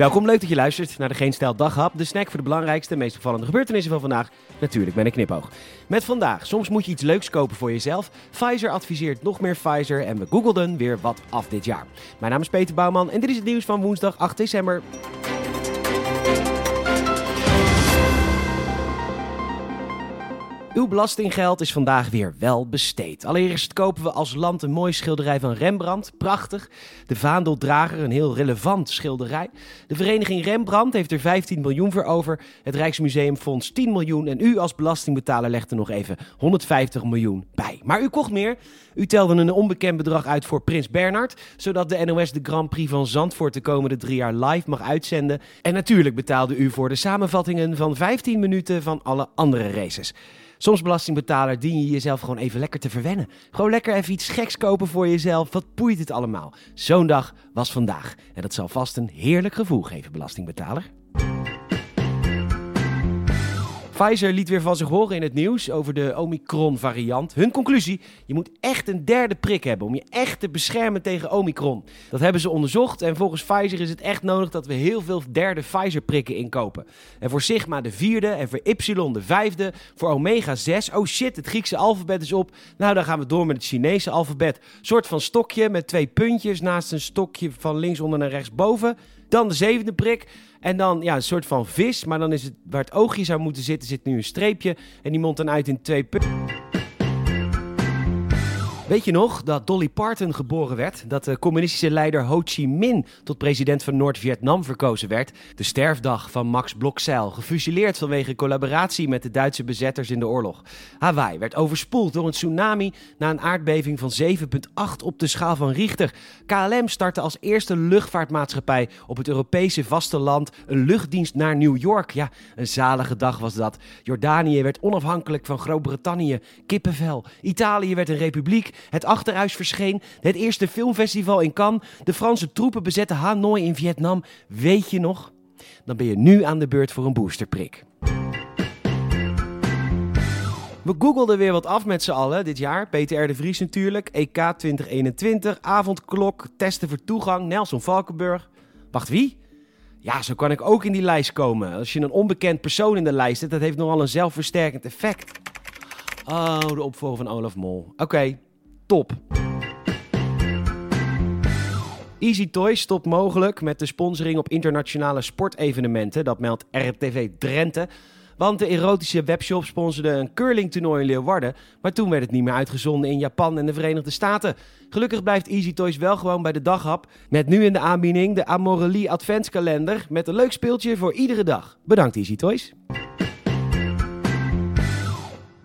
Welkom, leuk dat je luistert naar de Geen Stijl Daghap. De snack voor de belangrijkste meest opvallende gebeurtenissen van vandaag. Natuurlijk met een knipoog. Met vandaag, soms moet je iets leuks kopen voor jezelf. Pfizer adviseert nog meer Pfizer en we googelden weer wat af dit jaar. Mijn naam is Peter Bouwman en dit is het nieuws van woensdag 8 december. Uw belastinggeld is vandaag weer wel besteed. Allereerst kopen we als land een mooi schilderij van Rembrandt. Prachtig. De Vaandeldrager, een heel relevant schilderij. De vereniging Rembrandt heeft er 15 miljoen voor over. Het Rijksmuseum Fonds 10 miljoen. En u als belastingbetaler legt er nog even 150 miljoen bij. Maar u kocht meer. U telde een onbekend bedrag uit voor Prins Bernhard. Zodat de NOS de Grand Prix van Zandvoort de komende drie jaar live mag uitzenden. En natuurlijk betaalde u voor de samenvattingen van 15 minuten van alle andere races. Soms belastingbetaler dien je jezelf gewoon even lekker te verwennen. Gewoon lekker even iets geks kopen voor jezelf. Wat poeit het allemaal? Zo'n dag was vandaag. En dat zal vast een heerlijk gevoel geven, belastingbetaler. Pfizer liet weer van zich horen in het nieuws over de Omicron-variant. Hun conclusie: je moet echt een derde prik hebben om je echt te beschermen tegen Omicron. Dat hebben ze onderzocht en volgens Pfizer is het echt nodig dat we heel veel derde Pfizer-prikken inkopen. En voor Sigma de vierde en voor Y de vijfde, voor Omega 6. Oh shit, het Griekse alfabet is op. Nou, dan gaan we door met het Chinese alfabet. Soort van stokje met twee puntjes naast een stokje van linksonder naar rechtsboven. Dan de zevende prik. En dan ja, een soort van vis. Maar dan is het waar het oogje zou moeten zitten, zit nu een streepje. En die mondt dan uit in twee punten. Weet je nog dat Dolly Parton geboren werd? Dat de communistische leider Ho Chi Minh tot president van Noord-Vietnam verkozen werd? De sterfdag van Max Blokzeil, gefusilleerd vanwege collaboratie met de Duitse bezetters in de oorlog. Hawaii werd overspoeld door een tsunami na een aardbeving van 7,8 op de schaal van Richter. KLM startte als eerste luchtvaartmaatschappij op het Europese vasteland een luchtdienst naar New York. Ja, een zalige dag was dat. Jordanië werd onafhankelijk van Groot-Brittannië. Kippenvel. Italië werd een republiek. Het Achterhuis verscheen. Het eerste filmfestival in Cannes. De Franse troepen bezetten Hanoi in Vietnam. Weet je nog? Dan ben je nu aan de beurt voor een boosterprik. We googelden weer wat af met z'n allen dit jaar. Peter R. de Vries natuurlijk, EK 2021, avondklok, testen voor toegang, Nelson Valkenburg. Wacht, wie? Ja, zo kan ik ook in die lijst komen. Als je een onbekend persoon in de lijst hebt, dat heeft nogal een zelfversterkend effect. Oh, de opvolger van Olaf Mol. Oké, top. Easy Toys stopt mogelijk met de sponsoring op internationale sportevenementen. Dat meldt RTV Drenthe. Want de erotische webshop sponsorde een curlingtoernooi in Leeuwarden. Maar toen werd het niet meer uitgezonden in Japan en de Verenigde Staten. Gelukkig blijft Easy Toys wel gewoon bij de daghap. Met nu in de aanbieding de Amorelie Adventskalender. Met een leuk speeltje voor iedere dag. Bedankt Easy Toys.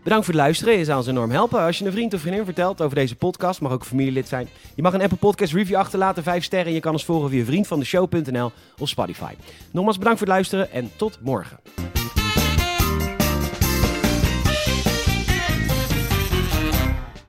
Bedankt voor het luisteren. Je zou ons enorm helpen. Als je een vriend of vriendin vertelt over deze podcast, mag ook familielid zijn. Je mag een Apple Podcast review achterlaten, 5 sterren. En je kan ons volgen via vriendvandeshow.nl of Spotify. Nogmaals bedankt voor het luisteren en tot morgen.